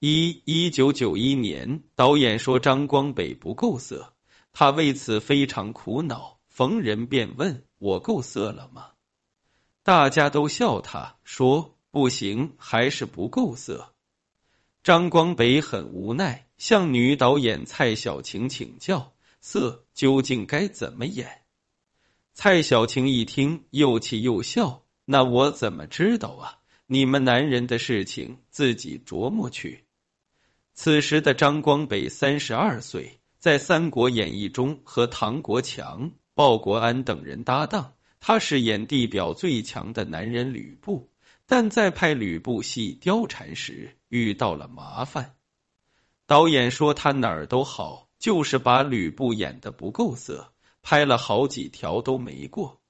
一一九九一年，导演说张光北不够色，他为此非常苦恼。逢人便问我够色了吗？大家都笑他，说不行，还是不够色。张光北很无奈，向女导演蔡小晴请教色究竟该怎么演。蔡小晴一听，又气又笑。那我怎么知道啊？你们男人的事情自己琢磨去。此时的张光北三十二岁，在《三国演义》中和唐国强、鲍国安等人搭档，他饰演地表最强的男人吕布。但在拍吕布戏貂蝉时遇到了麻烦，导演说他哪儿都好，就是把吕布演的不够色，拍了好几条都没过。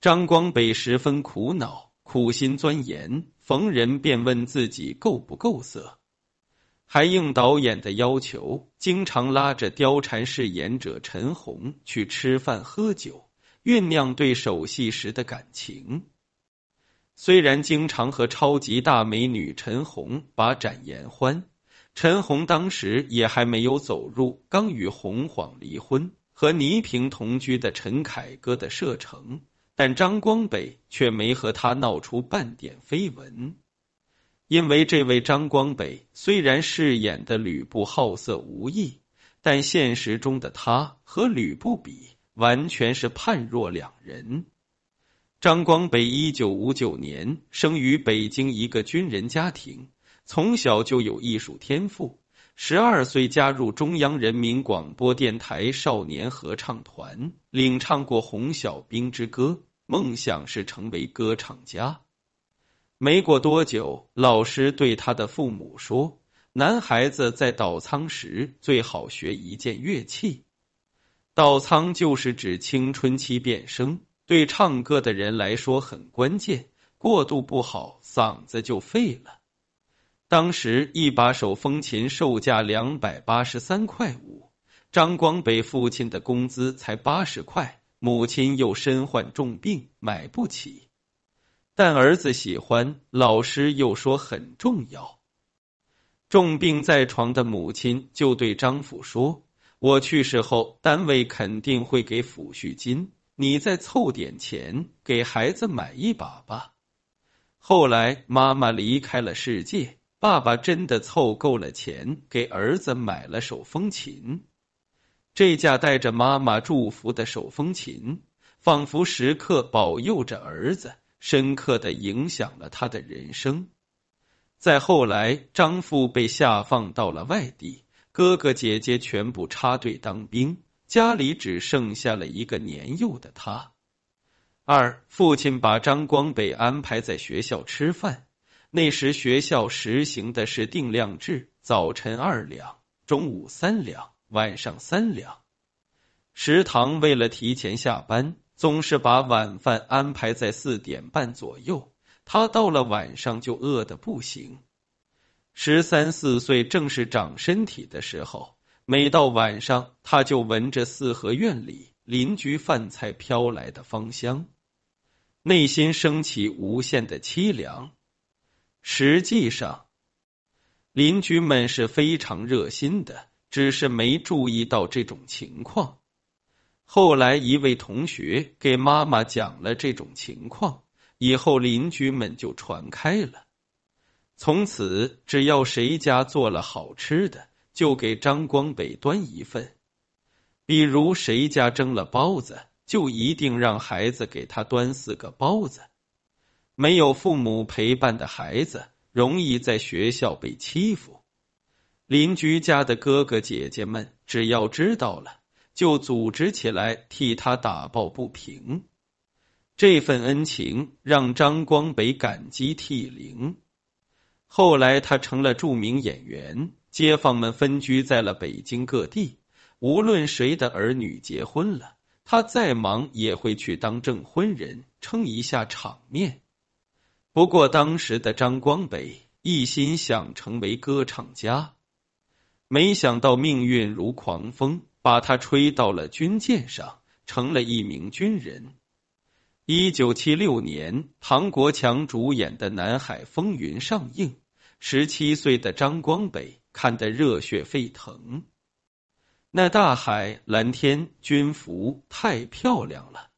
张光北十分苦恼，苦心钻研，逢人便问自己够不够色，还应导演的要求，经常拉着貂蝉饰演者陈红去吃饭喝酒，酝酿对手戏时的感情。虽然经常和超级大美女陈红把展言欢，陈红当时也还没有走入刚与洪晃离婚、和倪萍同居的陈凯歌的射程，但张光北却没和他闹出半点绯闻。因为这位张光北虽然饰演的吕布好色无义，但现实中的他和吕布比，完全是判若两人。张光北一九五九年生于北京一个军人家庭，从小就有艺术天赋。十二岁加入中央人民广播电台少年合唱团，领唱过《红小兵之歌》，梦想是成为歌唱家。没过多久，老师对他的父母说：“男孩子在倒仓时最好学一件乐器，倒仓就是指青春期变声。”对唱歌的人来说很关键，过渡不好，嗓子就废了。当时一把手风琴售价两百八十三块五，张光北父亲的工资才八十块，母亲又身患重病，买不起。但儿子喜欢，老师又说很重要。重病在床的母亲就对张府说：“我去世后，单位肯定会给抚恤金。”你再凑点钱给孩子买一把吧。后来妈妈离开了世界，爸爸真的凑够了钱给儿子买了手风琴。这架带着妈妈祝福的手风琴，仿佛时刻保佑着儿子，深刻的影响了他的人生。再后来，张父被下放到了外地，哥哥姐姐全部插队当兵。家里只剩下了一个年幼的他。二父亲把张光北安排在学校吃饭，那时学校实行的是定量制，早晨二两，中午三两，晚上三两。食堂为了提前下班，总是把晚饭安排在四点半左右。他到了晚上就饿得不行。十三四岁正是长身体的时候。每到晚上，他就闻着四合院里邻居饭菜飘来的芳香，内心升起无限的凄凉。实际上，邻居们是非常热心的，只是没注意到这种情况。后来，一位同学给妈妈讲了这种情况，以后邻居们就传开了。从此，只要谁家做了好吃的。就给张光北端一份，比如谁家蒸了包子，就一定让孩子给他端四个包子。没有父母陪伴的孩子，容易在学校被欺负。邻居家的哥哥姐姐们，只要知道了，就组织起来替他打抱不平。这份恩情让张光北感激涕零。后来，他成了著名演员。街坊们分居在了北京各地，无论谁的儿女结婚了，他再忙也会去当证婚人，撑一下场面。不过，当时的张光北一心想成为歌唱家，没想到命运如狂风，把他吹到了军舰上，成了一名军人。一九七六年，唐国强主演的《南海风云》上映。十七岁的张光北看得热血沸腾。那大海、蓝天、军服太漂亮了，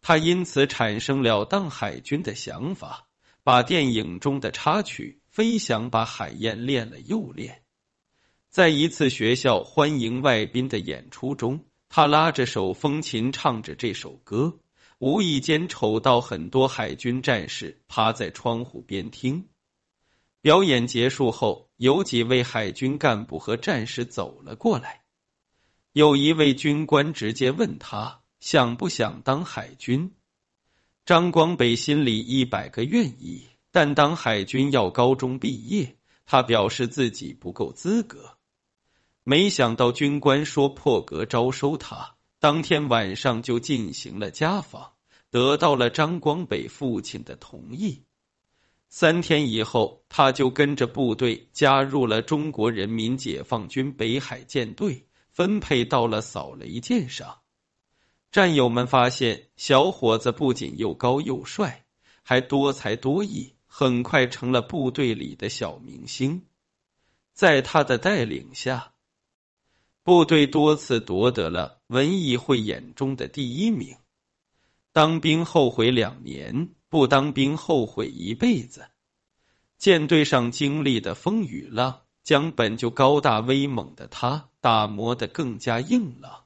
他因此产生了当海军的想法。把电影中的插曲《飞翔把海燕》练了又练。在一次学校欢迎外宾的演出中，他拉着手风琴唱着这首歌，无意间瞅到很多海军战士趴在窗户边听。表演结束后，有几位海军干部和战士走了过来。有一位军官直接问他想不想当海军。张光北心里一百个愿意，但当海军要高中毕业，他表示自己不够资格。没想到军官说破格招收他，当天晚上就进行了家访，得到了张光北父亲的同意。三天以后，他就跟着部队加入了中国人民解放军北海舰队。分配到了扫雷舰上，战友们发现小伙子不仅又高又帅，还多才多艺，很快成了部队里的小明星。在他的带领下，部队多次夺得了文艺汇演中的第一名。当兵后悔两年，不当兵后悔一辈子。舰队上经历的风雨浪。将本就高大威猛的他打磨得更加硬朗，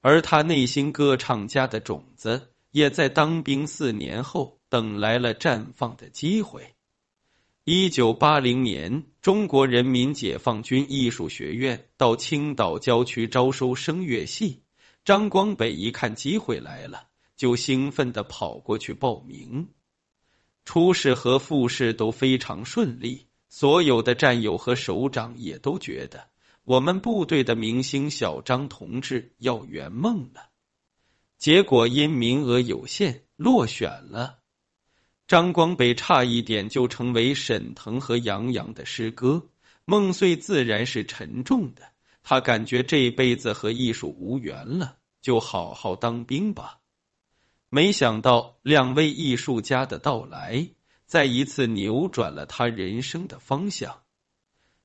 而他内心歌唱家的种子也在当兵四年后等来了绽放的机会。一九八零年，中国人民解放军艺术学院到青岛郊区招收声乐系，张光北一看机会来了，就兴奋地跑过去报名。初试和复试都非常顺利。所有的战友和首长也都觉得我们部队的明星小张同志要圆梦了，结果因名额有限落选了。张光北差一点就成为沈腾和杨洋的师哥，梦碎自然是沉重的。他感觉这辈子和艺术无缘了，就好好当兵吧。没想到两位艺术家的到来。再一次扭转了他人生的方向。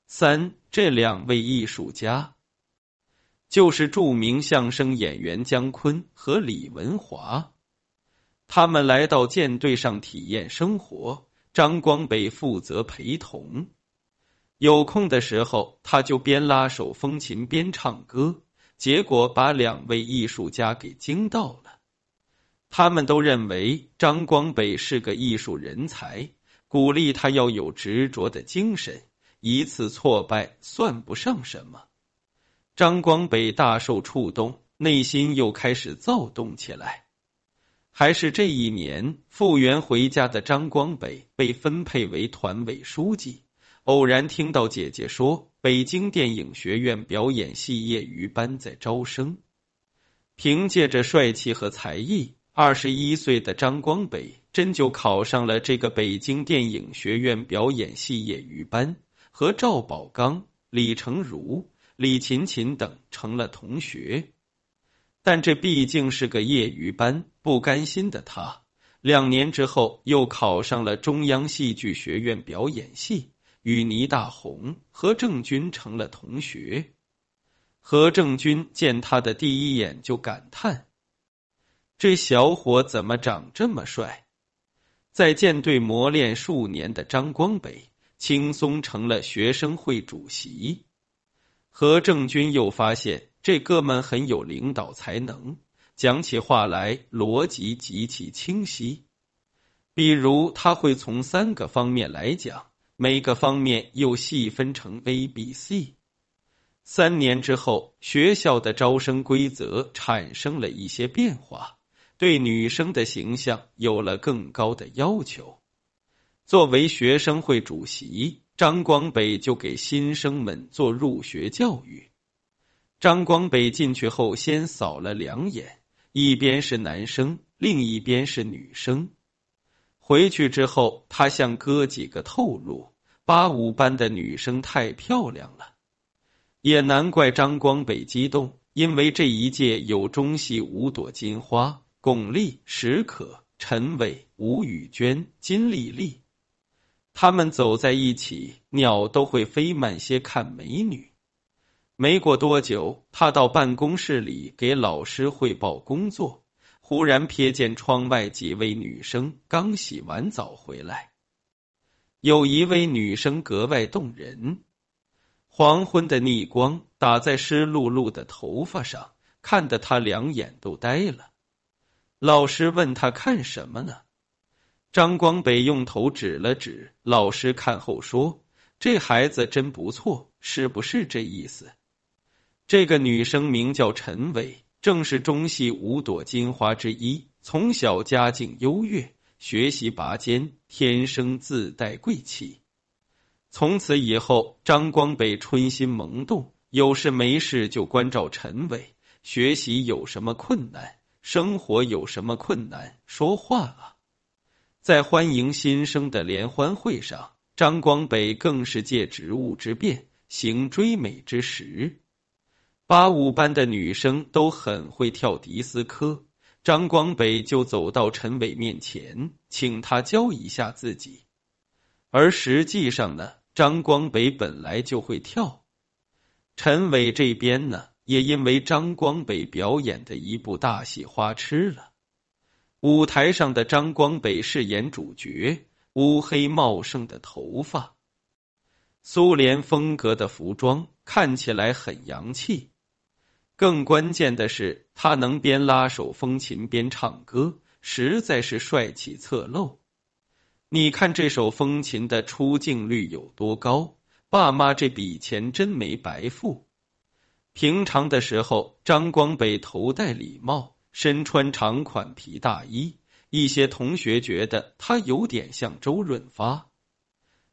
三，这两位艺术家就是著名相声演员姜昆和李文华。他们来到舰队上体验生活，张光北负责陪同。有空的时候，他就边拉手风琴边唱歌，结果把两位艺术家给惊到了。他们都认为张光北是个艺术人才，鼓励他要有执着的精神。一次挫败算不上什么。张光北大受触动，内心又开始躁动起来。还是这一年，复员回家的张光北被分配为团委书记，偶然听到姐姐说，北京电影学院表演系业余班在招生，凭借着帅气和才艺。二十一岁的张光北真就考上了这个北京电影学院表演系业余班，和赵宝刚、李成儒、李勤勤等成了同学。但这毕竟是个业余班，不甘心的他，两年之后又考上了中央戏剧学院表演系，与倪大红、何正军成了同学。何正军见他的第一眼就感叹。这小伙怎么长这么帅？在舰队磨练数年的张光北轻松成了学生会主席。何正军又发现这哥们很有领导才能，讲起话来逻辑极其清晰。比如他会从三个方面来讲，每个方面又细分成 A、B、C。三年之后，学校的招生规则产生了一些变化。对女生的形象有了更高的要求。作为学生会主席，张光北就给新生们做入学教育。张光北进去后，先扫了两眼，一边是男生，另一边是女生。回去之后，他向哥几个透露，八五班的女生太漂亮了。也难怪张光北激动，因为这一届有中戏五朵金花。巩俐、史可、陈伟、吴雨娟、金丽丽，他们走在一起，鸟都会飞慢些看美女。没过多久，他到办公室里给老师汇报工作，忽然瞥见窗外几位女生刚洗完澡回来，有一位女生格外动人，黄昏的逆光打在湿漉漉的头发上，看得他两眼都呆了。老师问他看什么呢？张光北用头指了指，老师看后说：“这孩子真不错，是不是这意思？”这个女生名叫陈伟，正是中戏五朵金花之一。从小家境优越，学习拔尖，天生自带贵气。从此以后，张光北春心萌动，有事没事就关照陈伟。学习有什么困难？生活有什么困难？说话啊！在欢迎新生的联欢会上，张光北更是借职务之便，行追美之实。八五班的女生都很会跳迪斯科，张光北就走到陈伟面前，请他教一下自己。而实际上呢，张光北本来就会跳。陈伟这边呢，也因为张光北表演的一部大戏花痴了。舞台上的张光北饰演主角，乌黑茂盛的头发，苏联风格的服装，看起来很洋气。更关键的是，他能边拉手风琴边唱歌，实在是帅气侧漏。你看这首风琴的出镜率有多高？爸妈这笔钱真没白付。平常的时候，张光北头戴礼帽，身穿长款皮大衣，一些同学觉得他有点像周润发，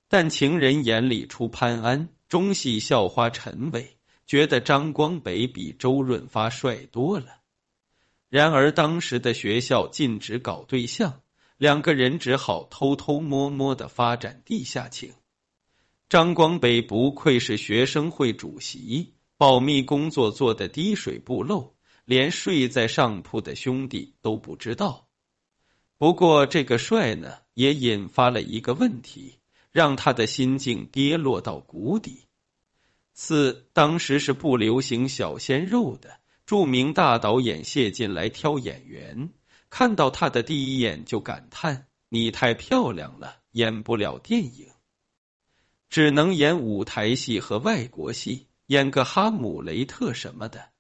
但情人眼里出潘安，中戏校花陈伟。觉得张光北比周润发帅多了，然而当时的学校禁止搞对象，两个人只好偷偷摸摸的发展地下情。张光北不愧是学生会主席，保密工作做的滴水不漏，连睡在上铺的兄弟都不知道。不过这个帅呢，也引发了一个问题，让他的心境跌落到谷底。四当时是不流行小鲜肉的，著名大导演谢晋来挑演员，看到他的第一眼就感叹：“你太漂亮了，演不了电影，只能演舞台戏和外国戏，演个哈姆雷特什么的。”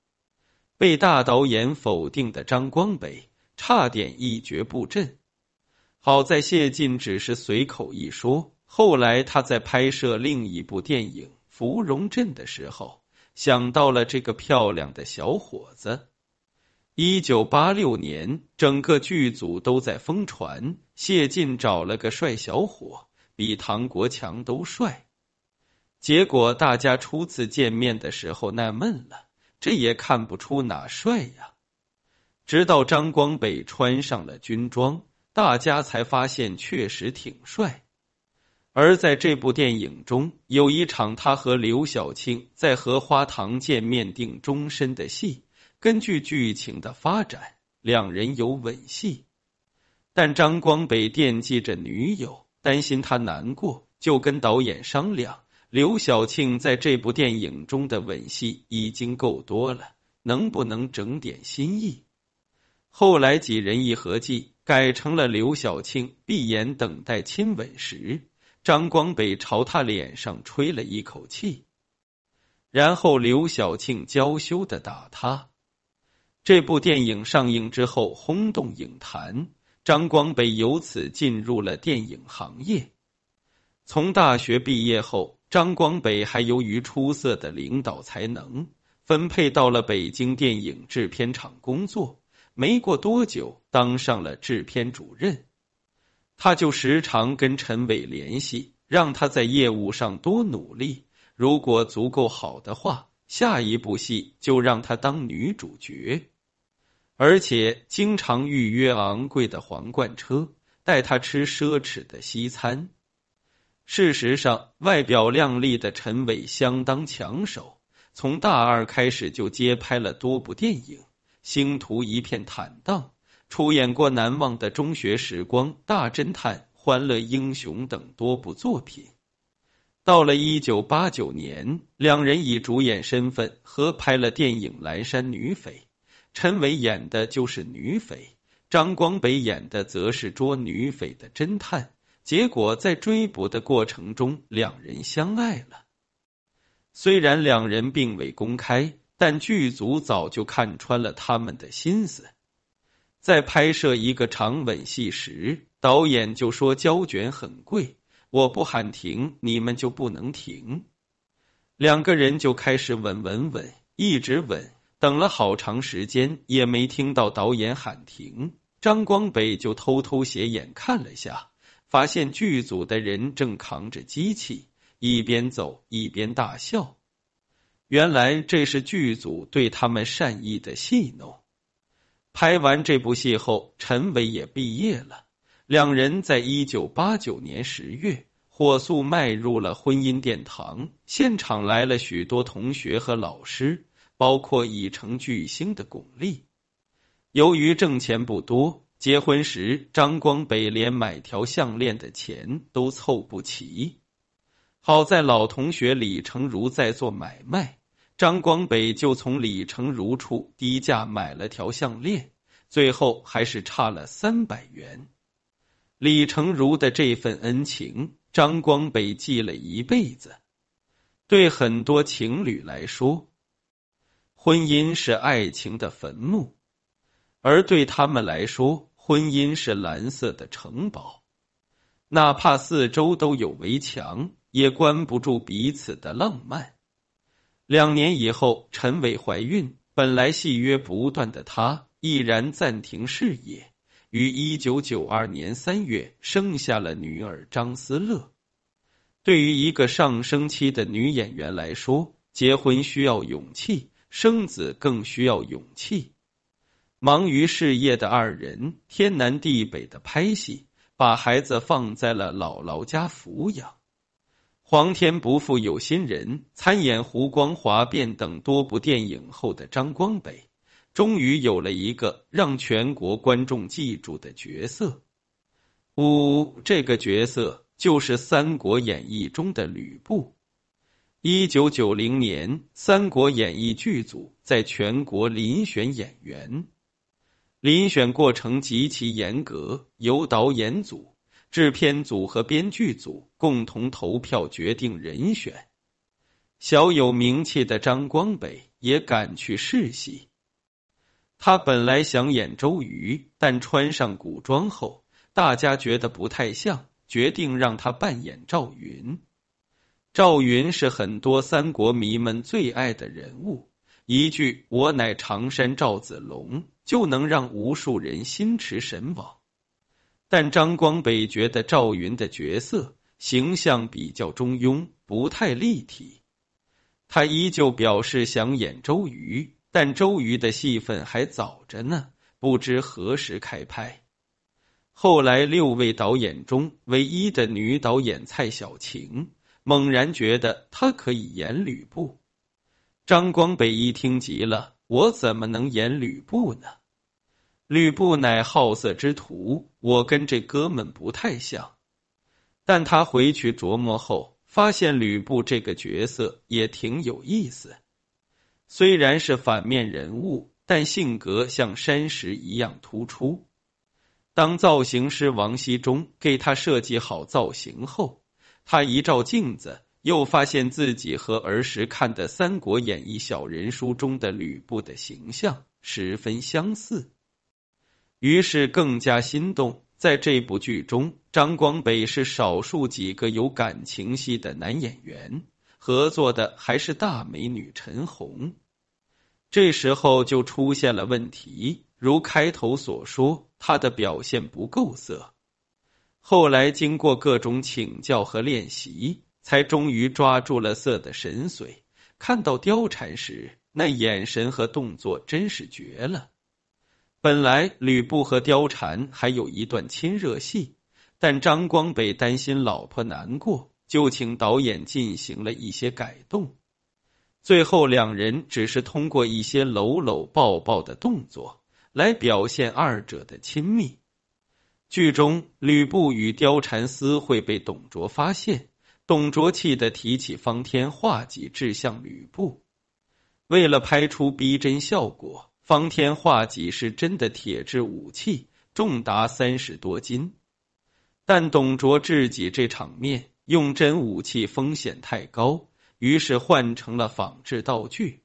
被大导演否定的张光北差点一蹶不振。好在谢晋只是随口一说，后来他在拍摄另一部电影。芙蓉镇的时候，想到了这个漂亮的小伙子。一九八六年，整个剧组都在疯传谢晋找了个帅小伙，比唐国强都帅。结果大家初次见面的时候纳闷了，这也看不出哪帅呀。直到张光北穿上了军装，大家才发现确实挺帅。而在这部电影中，有一场他和刘晓庆在荷花塘见面定终身的戏。根据剧情的发展，两人有吻戏，但张光北惦记着女友，担心她难过，就跟导演商量：刘晓庆在这部电影中的吻戏已经够多了，能不能整点新意？后来几人一合计，改成了刘晓庆闭眼等待亲吻时。张光北朝他脸上吹了一口气，然后刘晓庆娇羞的打他。这部电影上映之后轰动影坛，张光北由此进入了电影行业。从大学毕业后，张光北还由于出色的领导才能，分配到了北京电影制片厂工作。没过多久，当上了制片主任。他就时常跟陈伟联系，让他在业务上多努力。如果足够好的话，下一部戏就让他当女主角，而且经常预约昂贵的皇冠车，带他吃奢侈的西餐。事实上，外表靓丽的陈伟相当抢手，从大二开始就接拍了多部电影，星途一片坦荡。出演过难忘的中学时光、大侦探、欢乐英雄》等多部作品。到了一九八九年，两人以主演身份合拍了电影《蓝山女匪》，陈伟演的就是女匪，张光北演的则是捉女匪的侦探。结果在追捕的过程中，两人相爱了。虽然两人并未公开，但剧组早就看穿了他们的心思。在拍摄一个长吻戏时，导演就说胶卷很贵，我不喊停，你们就不能停。两个人就开始吻吻吻，一直吻，等了好长时间也没听到导演喊停。张光北就偷偷斜眼看了下，发现剧组的人正扛着机器，一边走一边大笑。原来这是剧组对他们善意的戏弄。拍完这部戏后，陈伟也毕业了。两人在一九八九年十月火速迈入了婚姻殿堂。现场来了许多同学和老师，包括已成巨星的巩俐。由于挣钱不多，结婚时张光北连买条项链的钱都凑不齐。好在老同学李成儒在做买卖。张光北就从李成儒处低价买了条项链，最后还是差了三百元。李成儒的这份恩情，张光北记了一辈子。对很多情侣来说，婚姻是爱情的坟墓，而对他们来说，婚姻是蓝色的城堡，哪怕四周都有围墙，也关不住彼此的浪漫。两年以后，陈伟怀孕，本来戏约不断的她毅然暂停事业，于一九九二年三月生下了女儿张思乐。对于一个上升期的女演员来说，结婚需要勇气，生子更需要勇气。忙于事业的二人天南地北的拍戏，把孩子放在了姥姥家抚养。皇天不负有心人，参演《湖光华变》等多部电影后的张光北，终于有了一个让全国观众记住的角色。五，这个角色就是《三国演义》中的吕布。一九九零年，《三国演义》剧组在全国遴选演员，遴选过程极其严格，由导演组。制片组和编剧组共同投票决定人选，小有名气的张光北也赶去试戏。他本来想演周瑜，但穿上古装后，大家觉得不太像，决定让他扮演赵云。赵云是很多三国迷们最爱的人物，一句“我乃常山赵子龙”就能让无数人心驰神往。但张光北觉得赵云的角色形象比较中庸，不太立体。他依旧表示想演周瑜，但周瑜的戏份还早着呢，不知何时开拍。后来六位导演中唯一的女导演蔡小晴猛然觉得她可以演吕布。张光北一听急了：“我怎么能演吕布呢？”吕布乃好色之徒，我跟这哥们不太像。但他回去琢磨后，发现吕布这个角色也挺有意思。虽然是反面人物，但性格像山石一样突出。当造型师王熙忠给他设计好造型后，他一照镜子，又发现自己和儿时看的《三国演义》小人书中的吕布的形象十分相似。于是更加心动。在这部剧中，张光北是少数几个有感情戏的男演员，合作的还是大美女陈红。这时候就出现了问题，如开头所说，他的表现不够色。后来经过各种请教和练习，才终于抓住了色的神髓。看到貂蝉时，那眼神和动作真是绝了。本来吕布和貂蝉还有一段亲热戏，但张光北担心老婆难过，就请导演进行了一些改动。最后两人只是通过一些搂搂抱抱的动作来表现二者的亲密。剧中吕布与貂蝉私会被董卓发现，董卓气得提起方天画戟掷向吕布。为了拍出逼真效果，方天画戟是真的铁制武器，重达三十多斤。但董卓自己这场面用真武器风险太高，于是换成了仿制道具。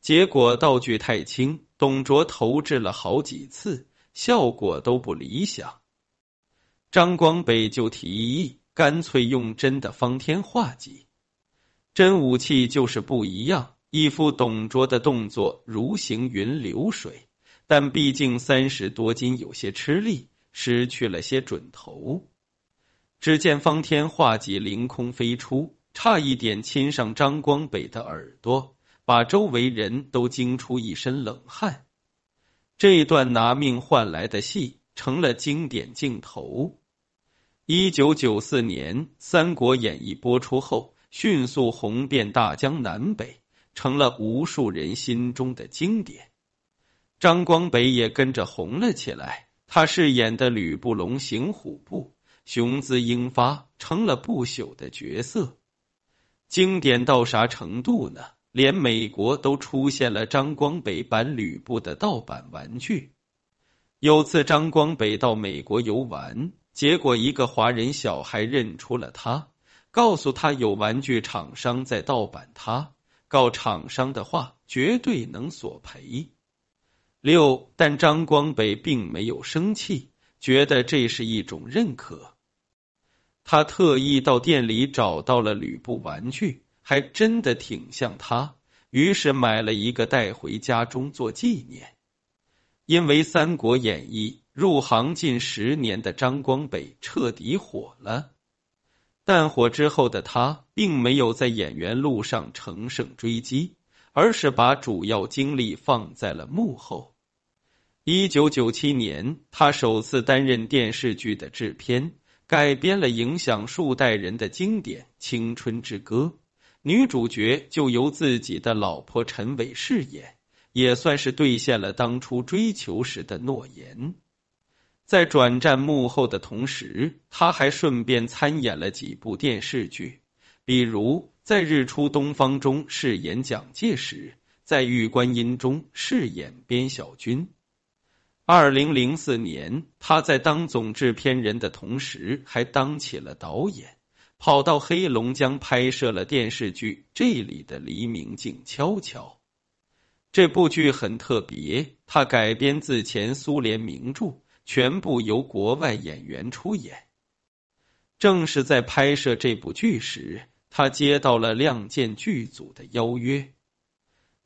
结果道具太轻，董卓投掷了好几次，效果都不理想。张光北就提议，干脆用真的方天画戟，真武器就是不一样。一副董卓的动作如行云流水，但毕竟三十多斤有些吃力，失去了些准头。只见方天画戟凌空飞出，差一点亲上张光北的耳朵，把周围人都惊出一身冷汗。这段拿命换来的戏成了经典镜头。一九九四年，《三国演义》播出后，迅速红遍大江南北。成了无数人心中的经典，张光北也跟着红了起来。他饰演的吕布龙行虎步，雄姿英发，成了不朽的角色。经典到啥程度呢？连美国都出现了张光北版吕布的盗版玩具。有次张光北到美国游玩，结果一个华人小孩认出了他，告诉他有玩具厂商在盗版他。告厂商的话，绝对能索赔。六，但张光北并没有生气，觉得这是一种认可。他特意到店里找到了吕布玩具，还真的挺像他，于是买了一个带回家中做纪念。因为《三国演义》入行近十年的张光北彻底火了。但火之后的他，并没有在演员路上乘胜追击，而是把主要精力放在了幕后。一九九七年，他首次担任电视剧的制片，改编了影响数代人的经典《青春之歌》，女主角就由自己的老婆陈伟饰演，也算是兑现了当初追求时的诺言。在转战幕后的同时，他还顺便参演了几部电视剧，比如在《日出东方》中饰演蒋介石，在《玉观音》中饰演边小军。二零零四年，他在当总制片人的同时，还当起了导演，跑到黑龙江拍摄了电视剧《这里的黎明静悄悄》。这部剧很特别，它改编自前苏联名著。全部由国外演员出演。正是在拍摄这部剧时，他接到了亮剑剧组的邀约。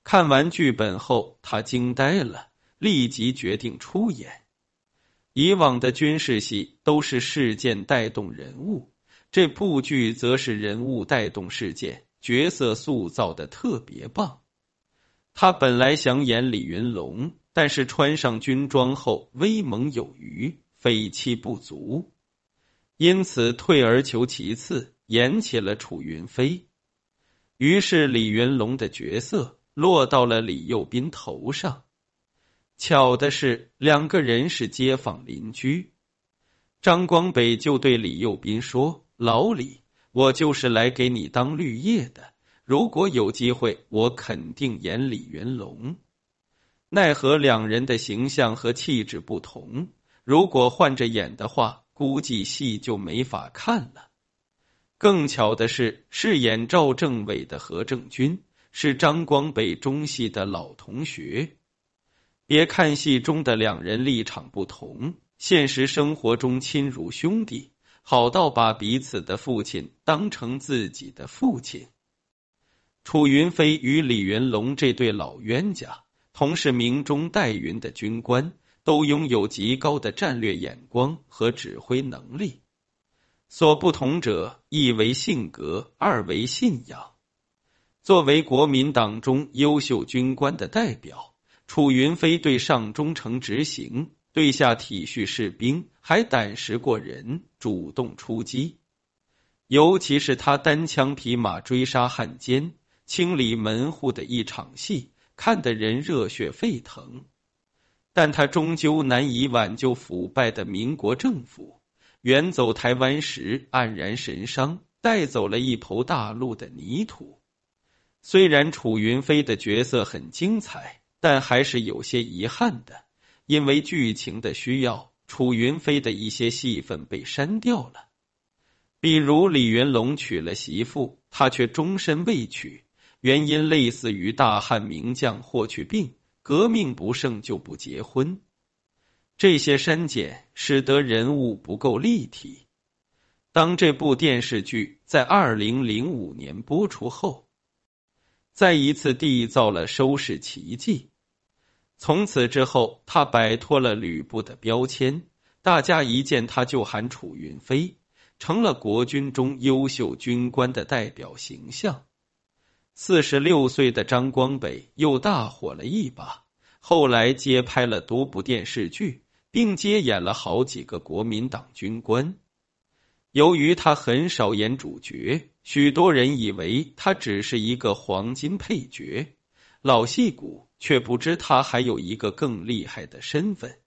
看完剧本后，他惊呆了，立即决定出演。以往的军事戏都是事件带动人物，这部剧则是人物带动事件，角色塑造的特别棒。他本来想演李云龙。但是穿上军装后威猛有余，匪气不足，因此退而求其次，演起了楚云飞。于是李云龙的角色落到了李幼斌头上。巧的是，两个人是街坊邻居。张光北就对李幼斌说：“老李，我就是来给你当绿叶的。如果有机会，我肯定演李云龙。”奈何两人的形象和气质不同，如果换着演的话，估计戏就没法看了。更巧的是，饰演赵政委的何正军是张光北中戏的老同学。别看戏中的两人立场不同，现实生活中亲如兄弟，好到把彼此的父亲当成自己的父亲。楚云飞与李云龙这对老冤家。同是明中带云的军官，都拥有极高的战略眼光和指挥能力。所不同者，一为性格，二为信仰。作为国民党中优秀军官的代表，楚云飞对上忠诚执行，对下体恤士兵，还胆识过人，主动出击。尤其是他单枪匹马追杀汉奸、清理门户的一场戏。看得人热血沸腾，但他终究难以挽救腐败的民国政府。远走台湾时黯然神伤，带走了一头大陆的泥土。虽然楚云飞的角色很精彩，但还是有些遗憾的，因为剧情的需要，楚云飞的一些戏份被删掉了。比如李云龙娶了媳妇，他却终身未娶，原因类似于大汉名将霍去病。革命不胜就不结婚，这些删减使得人物不够立体。当这部电视剧在二零零五年播出后，再一次缔造了收视奇迹。从此之后，他摆脱了吕布的标签，大家一见他就喊楚云飞，成了国军中优秀军官的代表形象。四十六岁的张光北又大火了一把，后来接拍了多部电视剧，并接演了好几个国民党军官。由于他很少演主角，许多人以为他只是一个黄金配角，老戏骨却不知他还有一个更厉害的身份。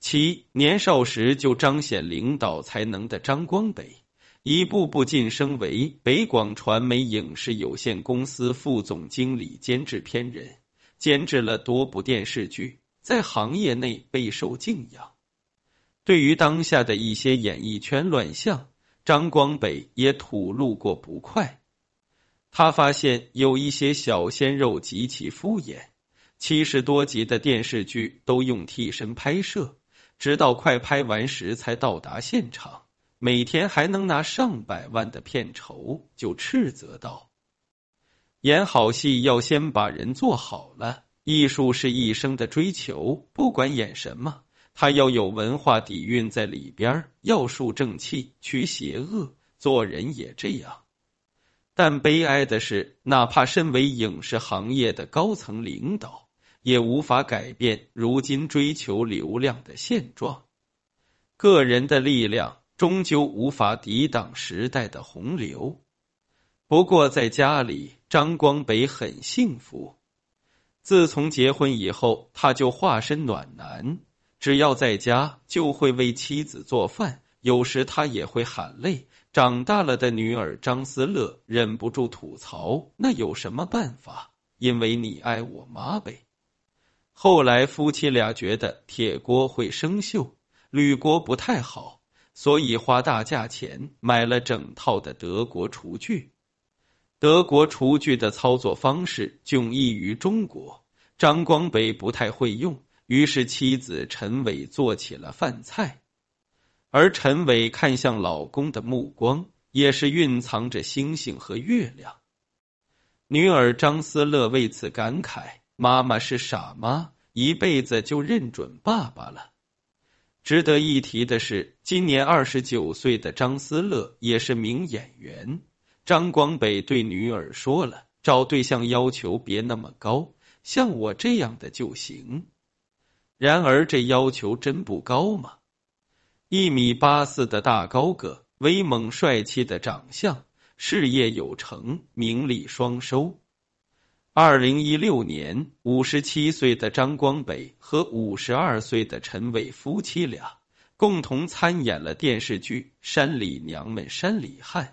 其年少时就彰显领导才能的张光北。一步步晋升为北广传媒影视有限公司副总经理兼制片人，监制了多部电视剧，在行业内备受敬仰。对于当下的一些演艺圈乱象，张光北也吐露过不快。他发现有一些小鲜肉极其敷衍，七十多集的电视剧都用替身拍摄，直到快拍完时才到达现场。每天还能拿上百万的片酬，就斥责道：“演好戏要先把人做好了。艺术是一生的追求，不管演什么，他要有文化底蕴在里边要树正气，驱邪恶。做人也这样。但悲哀的是，哪怕身为影视行业的高层领导，也无法改变如今追求流量的现状。个人的力量。”终究无法抵挡时代的洪流。不过，在家里，张光北很幸福。自从结婚以后，他就化身暖男，只要在家，就会为妻子做饭。有时他也会喊累。长大了的女儿张思乐忍不住吐槽：“那有什么办法？因为你爱我妈呗。”后来，夫妻俩觉得铁锅会生锈，铝锅不太好。所以花大价钱买了整套的德国厨具。德国厨具的操作方式迥异于中国，张光北不太会用，于是妻子陈伟做起了饭菜。而陈伟看向老公的目光，也是蕴藏着星星和月亮。女儿张思乐为此感慨：“妈妈是傻妈，一辈子就认准爸爸了。”值得一提的是，今年二十九岁的张思乐也是名演员。张光北对女儿说了：“找对象要求别那么高，像我这样的就行。”然而，这要求真不高吗？一米八四的大高个，威猛帅气的长相，事业有成，名利双收。二零一六年，五十七岁的张光北和五十二岁的陈伟夫妻俩共同参演了电视剧《山里娘们山里汉》。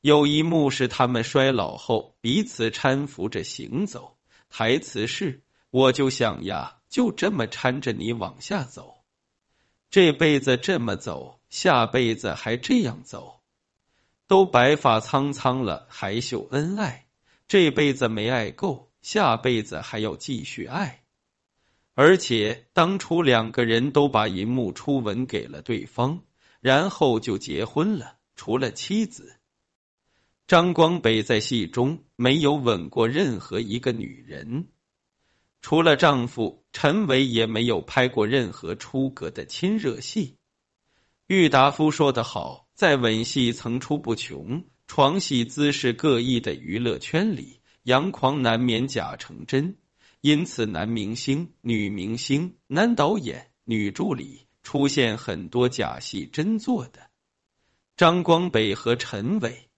有一幕是他们衰老后彼此搀扶着行走，台词是：“我就想呀，就这么搀着你往下走，这辈子这么走，下辈子还这样走，都白发苍苍了，还秀恩爱。”这辈子没爱够，下辈子还要继续爱。而且当初两个人都把银幕初吻给了对方，然后就结婚了。除了妻子张光北在戏中没有吻过任何一个女人，除了丈夫陈伟也没有拍过任何出格的亲热戏。郁达夫说得好，在吻戏层出不穷。床戏姿势各异的娱乐圈里，杨狂难免假成真，因此男明星、女明星、男导演、女助理出现很多假戏真做的。张光北和陈伟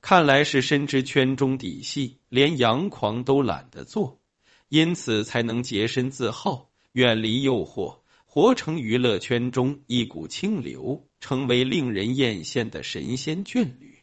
看来是深知圈中底细，连杨狂都懒得做，因此才能洁身自好。远离诱惑，活成娱乐圈中一股清流，成为令人艳羡的神仙眷侣。